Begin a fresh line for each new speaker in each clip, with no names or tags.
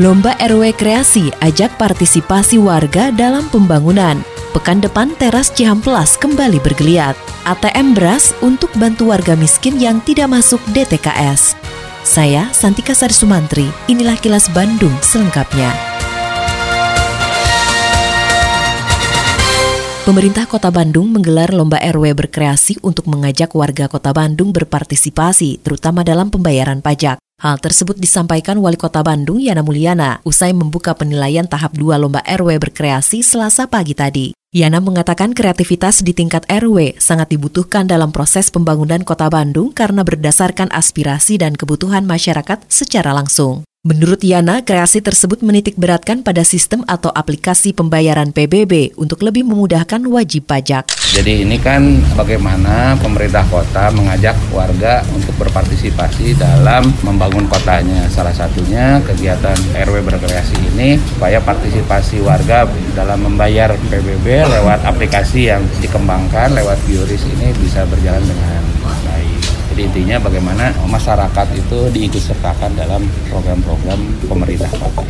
Lomba RW Kreasi ajak partisipasi warga dalam pembangunan. Pekan depan teras Cihamplas kembali bergeliat. ATM beras untuk bantu warga miskin yang tidak masuk DTKS. Saya Santika Sari Sumantri, inilah kilas Bandung selengkapnya. Pemerintah Kota Bandung menggelar lomba RW berkreasi untuk mengajak warga Kota Bandung berpartisipasi, terutama dalam pembayaran pajak. Hal tersebut disampaikan Wali Kota Bandung Yana Mulyana usai membuka penilaian tahap 2 Lomba RW berkreasi selasa pagi tadi. Yana mengatakan kreativitas di tingkat RW sangat dibutuhkan dalam proses pembangunan Kota Bandung karena berdasarkan aspirasi dan kebutuhan masyarakat secara langsung. Menurut Yana, kreasi tersebut menitik beratkan pada sistem atau aplikasi pembayaran PBB untuk lebih memudahkan wajib pajak.
Jadi ini kan bagaimana pemerintah kota mengajak warga untuk berpartisipasi dalam membangun kotanya. Salah satunya kegiatan RW berkreasi ini supaya partisipasi warga dalam membayar PBB lewat aplikasi yang dikembangkan lewat Bioris ini bisa berjalan dengan jadi intinya bagaimana masyarakat itu diikutsertakan dalam program-program pemerintah kota.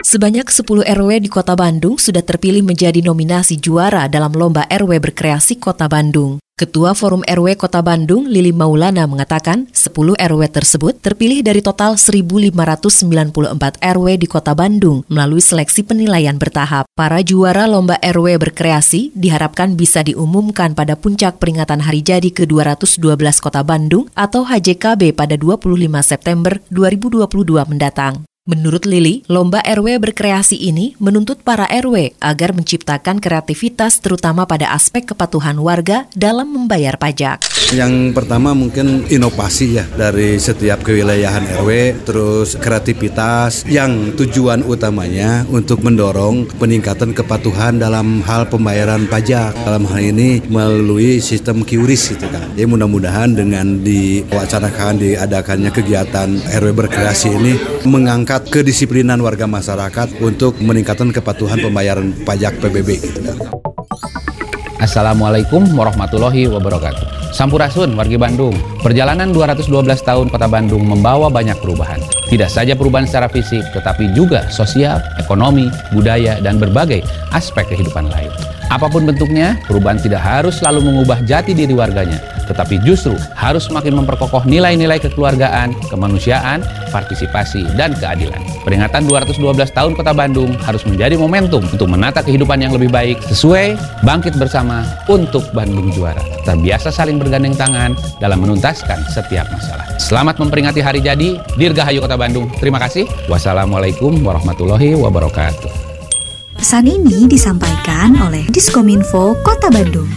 Sebanyak 10 RW di Kota Bandung sudah terpilih menjadi nominasi juara dalam Lomba RW Berkreasi Kota Bandung. Ketua Forum RW Kota Bandung, Lili Maulana, mengatakan 10 RW tersebut terpilih dari total 1.594 RW di Kota Bandung melalui seleksi penilaian bertahap. Para juara Lomba RW berkreasi diharapkan bisa diumumkan pada puncak peringatan Hari Jadi ke-212 Kota Bandung atau HJKB pada 25 September 2022 mendatang. Menurut Lili, lomba RW berkreasi ini menuntut para RW agar menciptakan kreativitas terutama pada aspek kepatuhan warga dalam membayar pajak.
Yang pertama mungkin inovasi ya dari setiap kewilayahan RW, terus kreativitas yang tujuan utamanya untuk mendorong peningkatan kepatuhan dalam hal pembayaran pajak. Dalam hal ini melalui sistem QRIS gitu kan. Jadi mudah-mudahan dengan diwacanakan diadakannya kegiatan RW berkreasi ini mengangkat meningkat kedisiplinan warga masyarakat untuk meningkatkan kepatuhan pembayaran pajak PBB.
Assalamualaikum warahmatullahi wabarakatuh. Sampurasun wargi Bandung. Perjalanan 212 tahun Kota Bandung membawa banyak perubahan. Tidak saja perubahan secara fisik, tetapi juga sosial, ekonomi, budaya, dan berbagai aspek kehidupan lain. Apa pun bentuknya, perubahan tidak harus selalu mengubah jati diri warganya, tetapi justru harus semakin memperkokoh nilai-nilai kekeluargaan, kemanusiaan, partisipasi, dan keadilan. Peringatan 212 tahun Kota Bandung harus menjadi momentum untuk menata kehidupan yang lebih baik sesuai bangkit bersama untuk Bandung juara. Terbiasa saling bergandeng tangan dalam menuntaskan setiap masalah. Selamat memperingati hari jadi Dirgahayu Kota Bandung. Terima kasih. Wassalamualaikum warahmatullahi wabarakatuh.
Pesan ini disampaikan oleh Diskominfo Kota Bandung.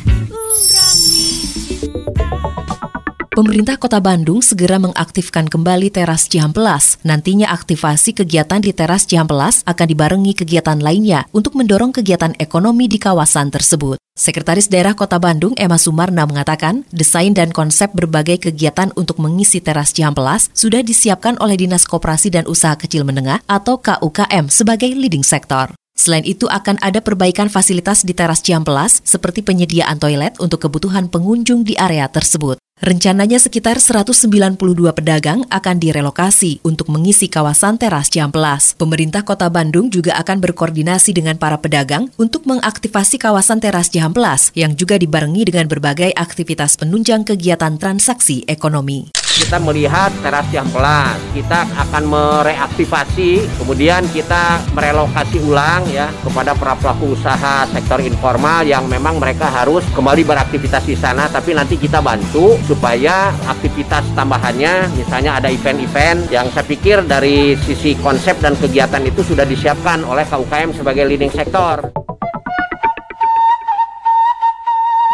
Pemerintah Kota Bandung segera mengaktifkan kembali teras Cihampelas. Nantinya aktivasi kegiatan di teras Cihampelas akan dibarengi kegiatan lainnya untuk mendorong kegiatan ekonomi di kawasan tersebut. Sekretaris Daerah Kota Bandung Emma Sumarna mengatakan, desain dan konsep berbagai kegiatan untuk mengisi teras Cihampelas sudah disiapkan oleh Dinas Koperasi dan Usaha Kecil Menengah atau KUKM sebagai leading sector. Selain itu akan ada perbaikan fasilitas di teras Cihampelas seperti penyediaan toilet untuk kebutuhan pengunjung di area tersebut. Rencananya sekitar 192 pedagang akan direlokasi untuk mengisi kawasan teras Ciamplas. Pemerintah Kota Bandung juga akan berkoordinasi dengan para pedagang untuk mengaktifasi kawasan teras Ciamplas yang juga dibarengi dengan berbagai aktivitas penunjang kegiatan transaksi ekonomi
kita melihat teras yang pelan kita akan mereaktivasi kemudian kita merelokasi ulang ya kepada para pelaku usaha sektor informal yang memang mereka harus kembali beraktivitas di sana tapi nanti kita bantu supaya aktivitas tambahannya misalnya ada event-event yang saya pikir dari sisi konsep dan kegiatan itu sudah disiapkan oleh KUKM sebagai leading sektor.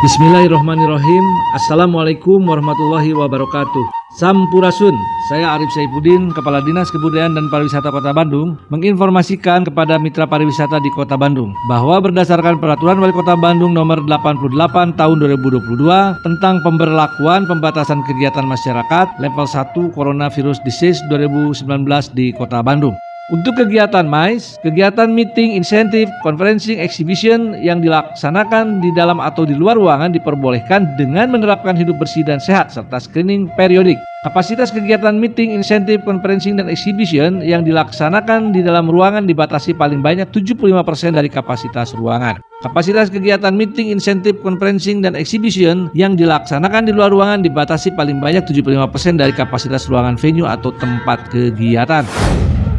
Bismillahirrahmanirrahim. Assalamualaikum warahmatullahi wabarakatuh. Sampurasun, saya Arif Saifuddin, Kepala Dinas Kebudayaan dan Pariwisata Kota Bandung, menginformasikan kepada mitra pariwisata di Kota Bandung bahwa berdasarkan Peraturan Wali Kota Bandung Nomor 88 Tahun 2022 tentang pemberlakuan pembatasan kegiatan masyarakat level 1 Coronavirus Disease 2019 di Kota Bandung. Untuk kegiatan MICE, kegiatan meeting, insentif, conferencing, exhibition yang dilaksanakan di dalam atau di luar ruangan diperbolehkan dengan menerapkan hidup bersih dan sehat serta screening periodik. Kapasitas kegiatan meeting, insentif, conferencing, dan exhibition yang dilaksanakan di dalam ruangan dibatasi paling banyak 75% dari kapasitas ruangan. Kapasitas kegiatan meeting, insentif, conferencing, dan exhibition yang dilaksanakan di luar ruangan dibatasi paling banyak 75% dari kapasitas ruangan venue atau tempat kegiatan.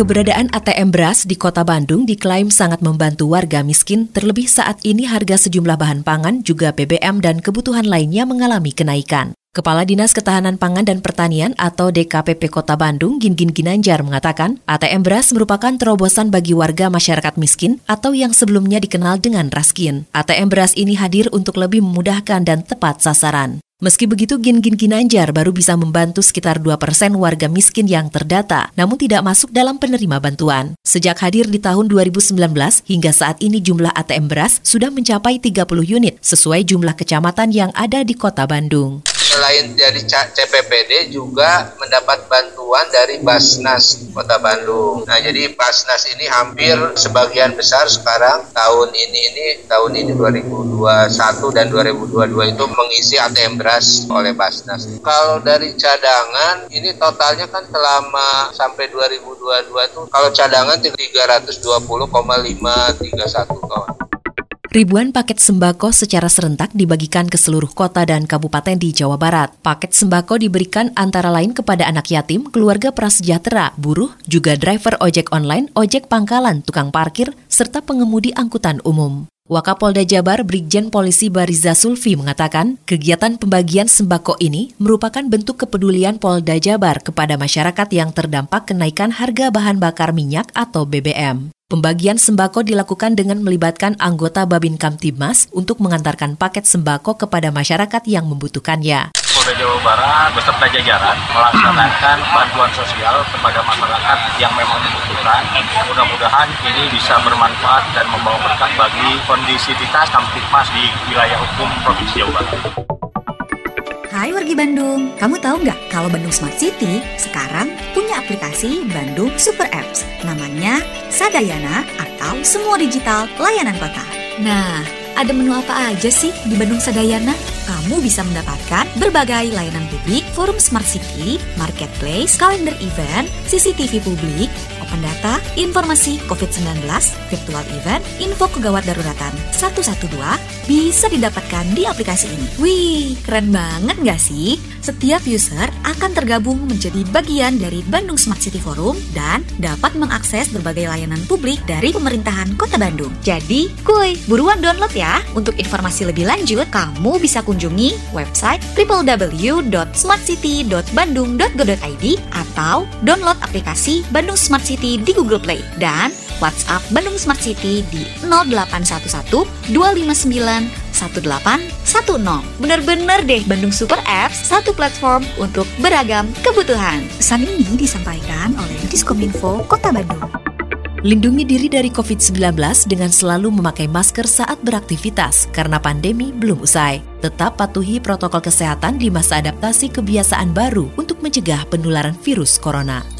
Keberadaan ATM beras di kota Bandung diklaim sangat membantu warga miskin, terlebih saat ini harga sejumlah bahan pangan, juga BBM dan kebutuhan lainnya mengalami kenaikan. Kepala Dinas Ketahanan Pangan dan Pertanian atau DKPP Kota Bandung, Gingin Ginanjar mengatakan, ATM beras merupakan terobosan bagi warga masyarakat miskin atau yang sebelumnya dikenal dengan raskin. ATM beras ini hadir untuk lebih memudahkan dan tepat sasaran. Meski begitu, Gin Gin Ginanjar baru bisa membantu sekitar 2% warga miskin yang terdata, namun tidak masuk dalam penerima bantuan. Sejak hadir di tahun 2019, hingga saat ini jumlah ATM beras sudah mencapai 30 unit, sesuai jumlah kecamatan yang ada di kota Bandung
selain dari CPPD juga mendapat bantuan dari Basnas Kota Bandung. Nah, jadi Basnas ini hampir sebagian besar sekarang tahun ini ini tahun ini 2021 dan 2022 itu mengisi ATM beras oleh Basnas. Kalau dari cadangan ini totalnya kan selama sampai 2022 itu kalau cadangan 320,531 kawan.
Ribuan paket sembako secara serentak dibagikan ke seluruh kota dan kabupaten di Jawa Barat. Paket sembako diberikan antara lain kepada anak yatim, keluarga prasejahtera, buruh, juga driver ojek online, ojek pangkalan, tukang parkir, serta pengemudi angkutan umum. Wakapolda Jabar Brigjen Polisi Bariza Sulfi mengatakan, kegiatan pembagian sembako ini merupakan bentuk kepedulian Polda Jabar kepada masyarakat yang terdampak kenaikan harga bahan bakar minyak atau BBM. Pembagian sembako dilakukan dengan melibatkan anggota Babin Kamtibmas untuk mengantarkan paket sembako kepada masyarakat yang membutuhkannya.
Polda Jawa Barat beserta jajaran melaksanakan bantuan sosial kepada masyarakat yang memang membutuhkan. Mudah-mudahan ini bisa bermanfaat dan membawa berkah bagi kondisivitas Kamtibmas di wilayah hukum Provinsi Jawa Barat.
Hai wargi Bandung, kamu tahu nggak kalau Bandung Smart City sekarang punya aplikasi Bandung Super Apps namanya Sadayana atau Semua Digital Layanan Kota. Nah, ada menu apa aja sih di Bandung Sadayana? Kamu bisa mendapatkan berbagai layanan publik, forum Smart City, marketplace, kalender event, CCTV publik, open data, informasi COVID-19, virtual event, info kegawat daruratan 112 bisa didapatkan di aplikasi ini. Wih, keren banget gak sih? Setiap user akan tergabung menjadi bagian dari Bandung Smart City Forum dan dapat mengakses berbagai layanan publik dari pemerintahan Kota Bandung. Jadi, kuy, buruan download ya. Untuk informasi lebih lanjut, kamu bisa kunjungi website www.smartcity.bandung.go.id atau download aplikasi Bandung Smart City City di Google Play dan WhatsApp Bandung Smart City di 0811 259 1810. Bener-bener deh Bandung Super Apps, satu platform untuk beragam kebutuhan. Pesan ini disampaikan oleh Diskominfo Kota Bandung.
Lindungi diri dari COVID-19 dengan selalu memakai masker saat beraktivitas karena pandemi belum usai. Tetap patuhi protokol kesehatan di masa adaptasi kebiasaan baru untuk mencegah penularan virus corona.